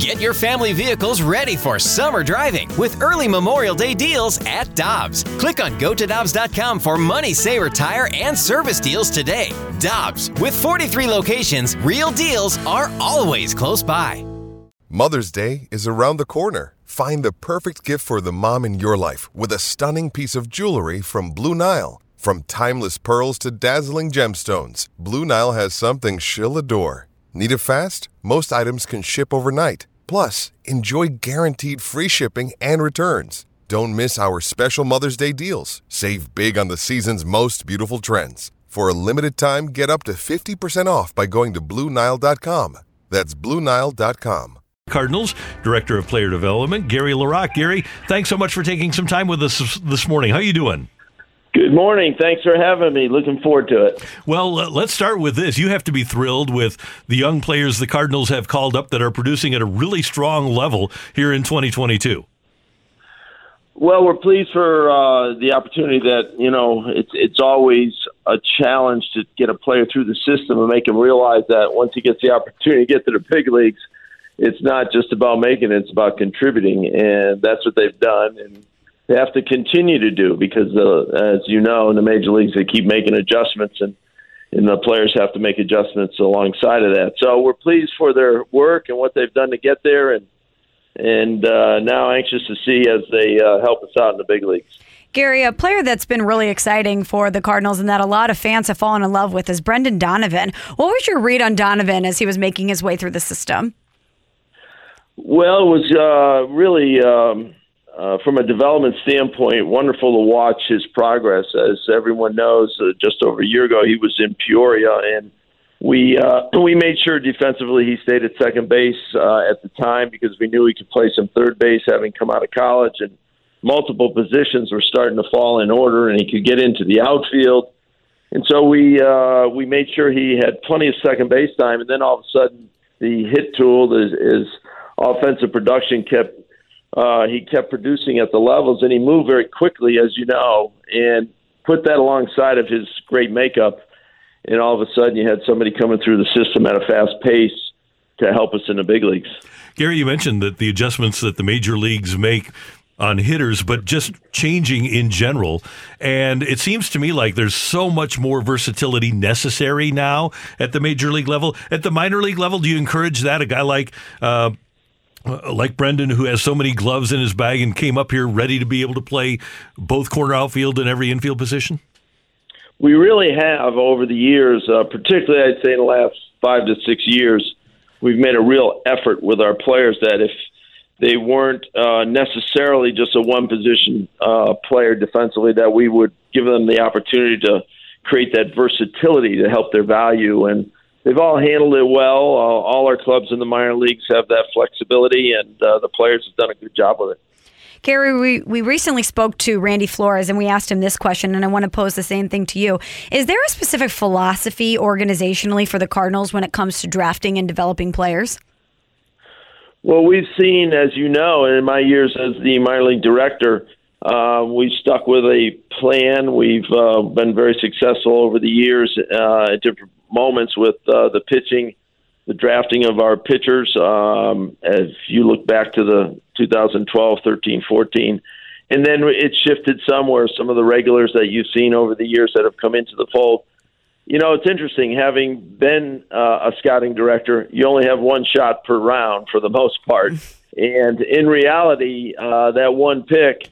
Get your family vehicles ready for summer driving with early Memorial Day deals at Dobbs. Click on gotodobbs.com for money saver tire and service deals today. Dobbs, with 43 locations, real deals are always close by. Mother's Day is around the corner. Find the perfect gift for the mom in your life with a stunning piece of jewelry from Blue Nile. From timeless pearls to dazzling gemstones, Blue Nile has something she'll adore. Need it fast? Most items can ship overnight. Plus, enjoy guaranteed free shipping and returns. Don't miss our special Mother's Day deals. Save big on the season's most beautiful trends. For a limited time, get up to 50% off by going to BlueNile.com. That's BlueNile.com. Cardinals, Director of Player Development, Gary LaRocque. Gary, thanks so much for taking some time with us this morning. How are you doing? Good morning. Thanks for having me. Looking forward to it. Well, uh, let's start with this. You have to be thrilled with the young players the Cardinals have called up that are producing at a really strong level here in 2022. Well, we're pleased for uh, the opportunity that you know it's it's always a challenge to get a player through the system and make him realize that once he gets the opportunity to get to the big leagues, it's not just about making it; it's about contributing, and that's what they've done. And they have to continue to do because, uh, as you know, in the major leagues, they keep making adjustments, and and the players have to make adjustments alongside of that. So we're pleased for their work and what they've done to get there, and and uh, now anxious to see as they uh, help us out in the big leagues. Gary, a player that's been really exciting for the Cardinals and that a lot of fans have fallen in love with is Brendan Donovan. What was your read on Donovan as he was making his way through the system? Well, it was uh, really um, uh, from a development standpoint, wonderful to watch his progress. As everyone knows, uh, just over a year ago, he was in Peoria, and we uh, we made sure defensively he stayed at second base uh, at the time because we knew he could play some third base, having come out of college, and multiple positions were starting to fall in order, and he could get into the outfield. And so we uh, we made sure he had plenty of second base time, and then all of a sudden the hit tool, his, his offensive production kept uh, he kept producing at the levels, and he moved very quickly, as you know, and put that alongside of his great makeup. And all of a sudden, you had somebody coming through the system at a fast pace to help us in the big leagues. Gary, you mentioned that the adjustments that the major leagues make on hitters, but just changing in general. And it seems to me like there's so much more versatility necessary now at the major league level. At the minor league level, do you encourage that? A guy like uh, like Brendan, who has so many gloves in his bag and came up here ready to be able to play both corner outfield and every infield position? We really have over the years, uh, particularly I'd say in the last five to six years, we've made a real effort with our players that if they weren't uh, necessarily just a one position uh, player defensively, that we would give them the opportunity to create that versatility to help their value and they've all handled it well. Uh, all our clubs in the minor leagues have that flexibility, and uh, the players have done a good job with it. Gary, we, we recently spoke to Randy Flores and we asked him this question, and I want to pose the same thing to you. Is there a specific philosophy organizationally for the Cardinals when it comes to drafting and developing players? Well, we've seen, as you know, in my years as the minor league director, uh, we stuck with a plan. We've uh, been very successful over the years uh, at different moments with uh, the pitching, the drafting of our pitchers. Um, as you look back to the 2012, 13, 14, and then it shifted somewhere. Some of the regulars that you've seen over the years that have come into the fold. You know, it's interesting having been uh, a scouting director. You only have one shot per round for the most part, and in reality, uh, that one pick.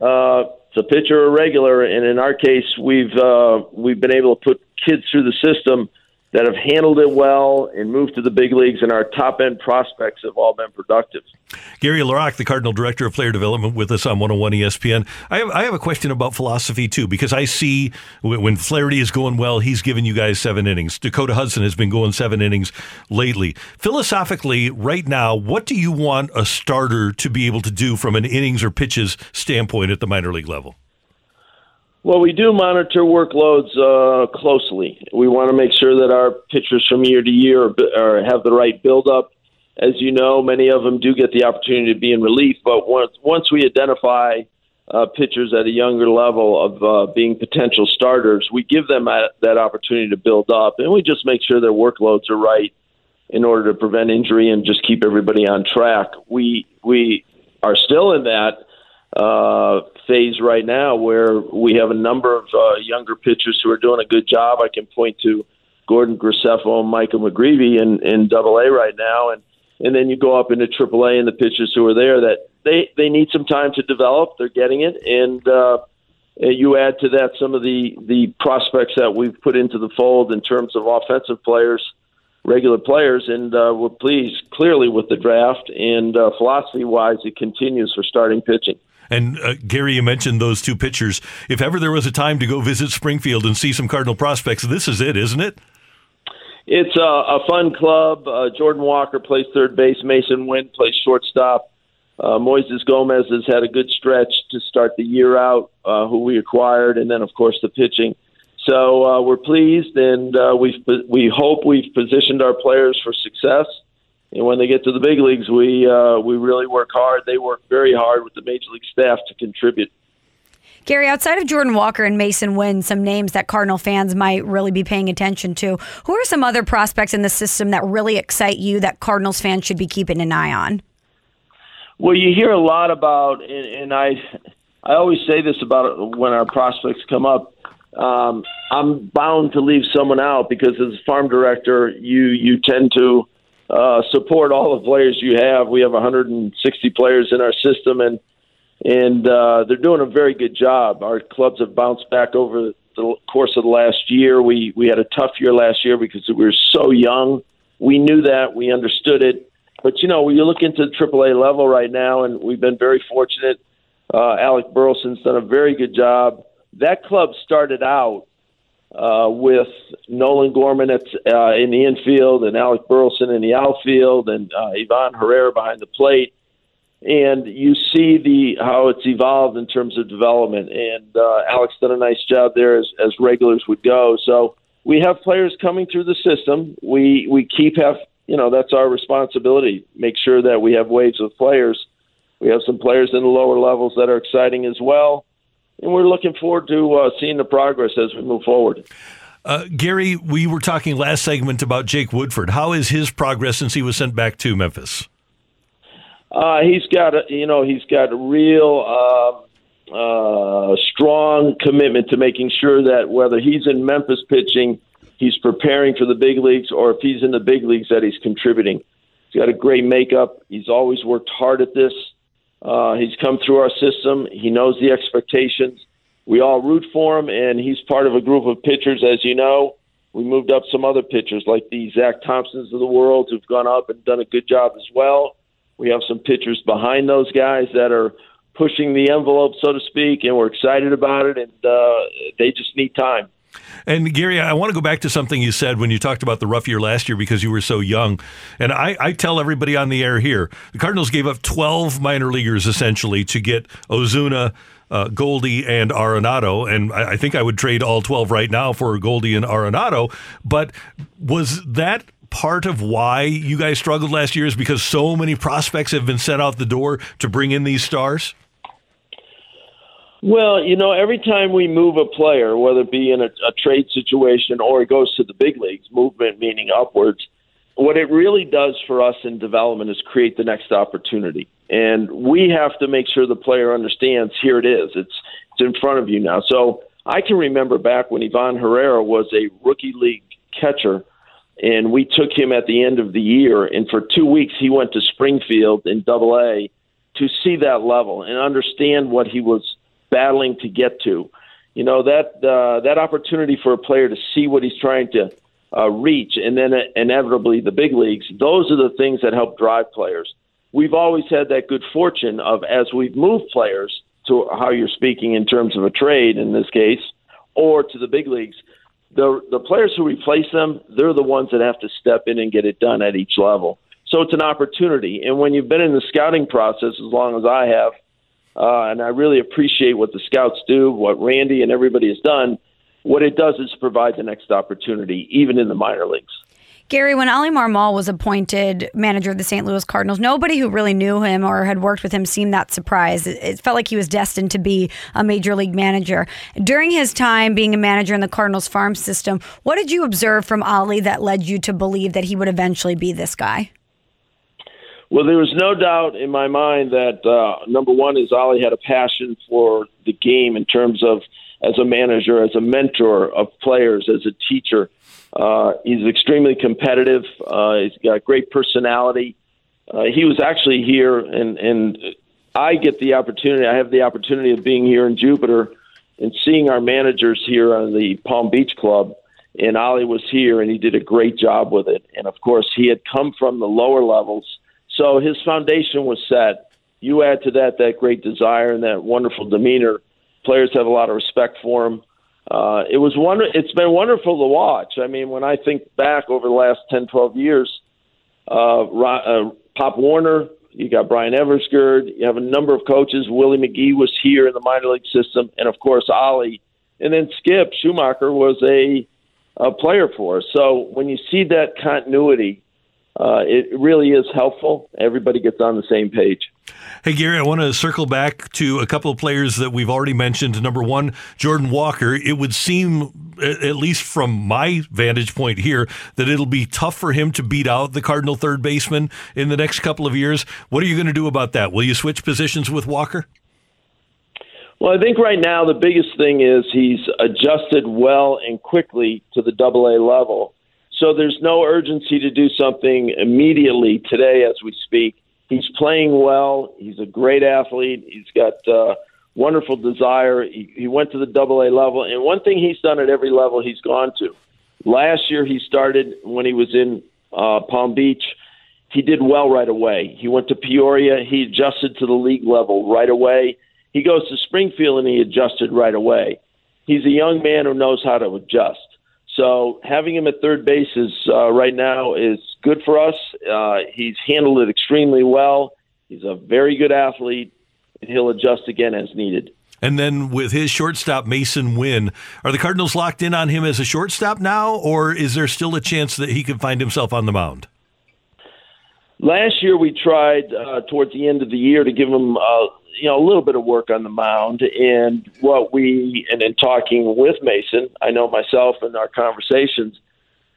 Uh, it's a pitcher or regular, and in our case, we've uh, we've been able to put kids through the system that have handled it well and moved to the big leagues, and our top end prospects have all been productive. Gary LaRocque, the Cardinal Director of Player Development, with us on 101 ESPN. I have, I have a question about philosophy, too, because I see when Flaherty is going well, he's given you guys seven innings. Dakota Hudson has been going seven innings lately. Philosophically, right now, what do you want a starter to be able to do from an innings or pitches standpoint at the minor league level? Well, we do monitor workloads uh, closely. We want to make sure that our pitchers from year to year are, are, have the right buildup. As you know, many of them do get the opportunity to be in relief, but once, once we identify uh, pitchers at a younger level of uh, being potential starters, we give them that, that opportunity to build up, and we just make sure their workloads are right in order to prevent injury and just keep everybody on track. We we are still in that uh, phase right now where we have a number of uh, younger pitchers who are doing a good job. I can point to Gordon Graceffo and Michael McGreevy in, in Double A right now, and and then you go up into Triple A and the pitchers who are there that they they need some time to develop. They're getting it, and uh, you add to that some of the the prospects that we've put into the fold in terms of offensive players regular players, and uh, we're pleased clearly with the draft. And uh, philosophy wise, it continues for starting pitching. And uh, Gary, you mentioned those two pitchers. If ever there was a time to go visit Springfield and see some Cardinal prospects, this is it, isn't it? It's a, a fun club. Uh, Jordan Walker plays third base. Masyn Winn plays shortstop. Uh, Moises Gomez has had a good stretch to start the year out, uh, who we acquired, and then of course the pitching. So uh, we're pleased, and uh, we we hope we've positioned our players for success. And when they get to the big leagues, we uh, we really work hard. They work very hard with the major league staff to contribute. Gary, outside of Jordan Walker and Masyn Winn, some names that Cardinal fans might really be paying attention to. Who are some other prospects in the system that really excite you that Cardinals fans should be keeping an eye on? Well, you hear a lot about, and, and I, I always say this about when our prospects come up um, I'm bound to leave someone out because as a farm director, you you tend to uh, support all the players you have. We have 160 players in our system, and and uh, they're doing a very good job. Our clubs have bounced back over the course of the last year. We we had a tough year last year because we were so young. We knew that. We understood it. But you know, when you look into the AAA level right now, and we've been very fortunate. Uh, Alec Burleson's done a very good job that club started out uh, with Nolan Gorman at, uh, in the infield and Alec Burleson in the outfield and uh, Ivan Herrera behind the plate. And you see the how it's evolved in terms of development. And uh, Alex done a nice job there as, as regulars would go. So we have players coming through the system. We we keep have you know that's our responsibility. Make sure that we have waves of players. We have some players in the lower levels that are exciting as well and we're looking forward to uh, seeing the progress as we move forward. Uh, Gary, we were talking last segment about Jake Woodford. How is his progress since he was sent back to Memphis? Uh, he's got a, you know, he's got a real uh, uh, strong commitment to making sure that whether he's in Memphis pitching, he's preparing for the big leagues, or if he's in the big leagues, that he's contributing. He's got a great makeup. He's always worked hard at this. Uh, he's come through our system. He knows the expectations. We all root for him, and he's part of a group of pitchers, as you know. We moved up some other pitchers like the Zack Thompsons of the world who've gone up and done a good job as well. We have some pitchers behind those guys that are pushing the envelope, so to speak, and we're excited about it, and uh, they just need time. And Gary, I want to go back to something you said when you talked about the rough year last year because you were so young. And I, I tell everybody on the air here the Cardinals gave up 12 minor leaguers essentially to get Ozuna. Uh, Goldie and Arenado, and I, I think I would trade all 12 right now for Goldie and Arenado. But was that part of why you guys struggled last year is because so many prospects have been sent out the door to bring in these stars? Well, you know, every time we move a player, whether it be in a, a trade situation or it goes to the big leagues, movement meaning upwards, what it really does for us in development is create the next opportunity. And we have to make sure the player understands here it is. It's it's in front of you now. So I can remember back when Ivan Herrera was a rookie league catcher and we took him at the end of the year and for two weeks he went to Springfield in double A to see that level and understand what he was battling to get to. You know that uh, that opportunity for a player to see what he's trying to uh, reach, and then inevitably the big leagues. Those are the things that help drive players. We've always had that good fortune of as we've moved players to how you're speaking in terms of a trade in this case, or to the big leagues. The the players who replace them, they're the ones that have to step in and get it done at each level. So it's an opportunity. And when you've been in the scouting process as long as I have, uh, and I really appreciate what the scouts do, what Randy and everybody has done. What it does is provide the next opportunity, even in the minor leagues. Gary, when Oli Marmol was appointed manager of the St. Louis Cardinals, nobody who really knew him or had worked with him seemed that surprised. It, felt like he was destined to be a major league manager. During his time being a manager in the Cardinals farm system, what did you observe from Oli that led you to believe that he would eventually be this guy? Well, there was no doubt in my mind that uh, number one is Oli had a passion for the game in terms of as a manager, as a mentor of players, as a teacher. Uh, he's extremely competitive. Uh, he's got great personality. Uh, he was actually here, and and I get the opportunity. I have the opportunity of being here in Jupiter and seeing our managers here on the Palm Beach Club. And Oli was here, and he did a great job with it. And of course, he had come from the lower levels so his foundation was set. You add to that that great desire and that wonderful demeanor. Players have a lot of respect for him. Uh, it was wonder- It's been wonderful to watch. I mean, when I think back over the last 10, 12 years, uh, uh, Pop Warner, you got Bryan Eversgerd, you have a number of coaches. Willie McGee was here in the minor league system, and of course Oli, and then Skip Schumaker was a, a player for us. So when you see that continuity uh, it really is helpful. Everybody gets on the same page. Hey, Gary, I want to circle back to a couple of players that we've already mentioned. Number one, Jordan Walker. It would seem, at least from my vantage point here, that it'll be tough for him to beat out the Cardinal third baseman in the next couple of years. What are you going to do about that? Will you switch positions with Walker? Well, I think right now the biggest thing is he's adjusted well and quickly to the double A level. So there's no urgency to do something immediately today as we speak. He's playing well. He's a great athlete. He's got uh, wonderful desire. He, he went to the double A level. And one thing he's done at every level he's gone to. Last year he started when he was in uh, Palm Beach. He did well right away. He went to Peoria. He adjusted to the league level right away. He goes to Springfield and he adjusted right away. He's a young man who knows how to adjust. So having him at third base is uh, right now is good for us. Uh, he's handled it extremely well. He's a very good athlete, and he'll adjust again as needed. And then with his shortstop Masyn Winn, are the Cardinals locked in on him as a shortstop now, or is there still a chance that he could find himself on the mound? Last year we tried uh, towards the end of the year to give him uh, you know a little bit of work on the mound and what we and in talking with Masyn, I know myself in our conversations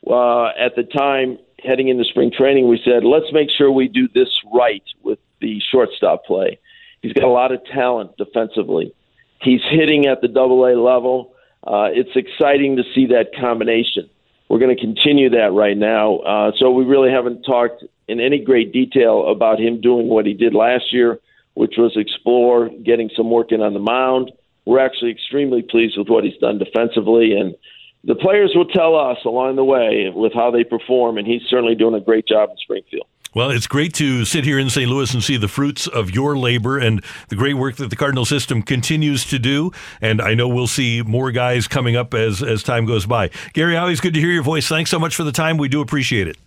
uh, at the time heading into spring training, we said let's make sure we do this right with the shortstop play. He's got a lot of talent defensively. He's hitting at the double A level. Uh, it's exciting to see that combination. We're going to continue that right now. Uh, so we really haven't talked in any great detail about him doing what he did last year which was explore getting some work in on the mound. We're actually extremely pleased with what he's done defensively, and the players will tell us along the way with how they perform, and he's certainly doing a great job in Springfield. Well, it's great to sit here in St. Louis and see the fruits of your labor and the great work that the Cardinal system continues to do. And I know we'll see more guys coming up as, as time goes by. Gary, always good to hear your voice. Thanks so much for the time. We do appreciate it.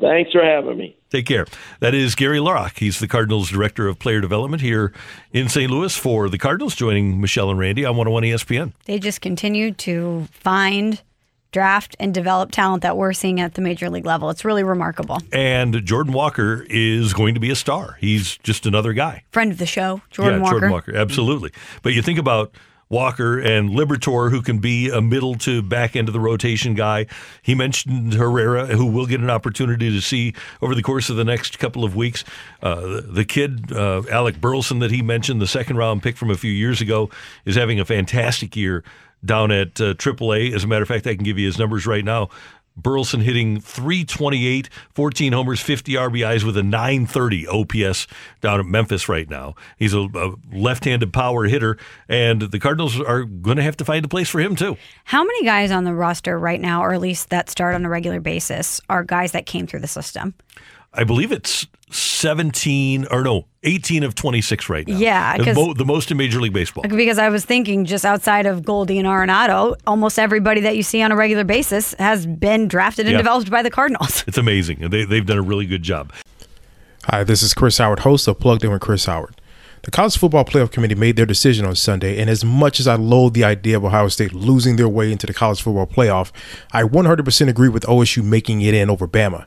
Thanks for having me. Take care. That is Gary LaRocque. He's the Cardinals Director of Player Development here in St. Louis for the Cardinals, joining Michelle and Randy on 101 ESPN. They just continue to find, draft, and develop talent that we're seeing at the major league level. It's really remarkable. And Jordan Walker is going to be a star. He's just another guy. Friend of the show, Jordan yeah, Walker. Jordan Walker, absolutely. But you think about Walker and Liberatore, who can be a middle to back end of the rotation guy. He mentioned Herrera, who we'll get an opportunity to see over the course of the next couple of weeks. Uh, the kid, uh, Alec Burleson, that he mentioned, the second round pick from a few years ago, is having a fantastic year down at uh, AAA. As a matter of fact, I can give you his numbers right now. Burleson hitting 328, 14 homers, 50 RBIs with a 930 OPS down at Memphis right now. He's a, a left handed power hitter, and the Cardinals are going to have to find a place for him, too. How many guys on the roster right now, or at least that start on a regular basis, are guys that came through the system? I believe it's 17 or no, 18 of 26 right now. Yeah, the, mo- the most in Major League Baseball. Because I was thinking just outside of Goldie and Arenado, almost everybody that you see on a regular basis has been drafted and Yeah. developed by the Cardinals. It's amazing. They, they've done a really good job. Hi, this is Chris Howard, host of Plugged In with Chris Howard. The College Football Playoff Committee made their decision on Sunday, and as much as I loathe the idea of Ohio State losing their way into the College Football Playoff, I 100% agree with OSU making it in over Bama.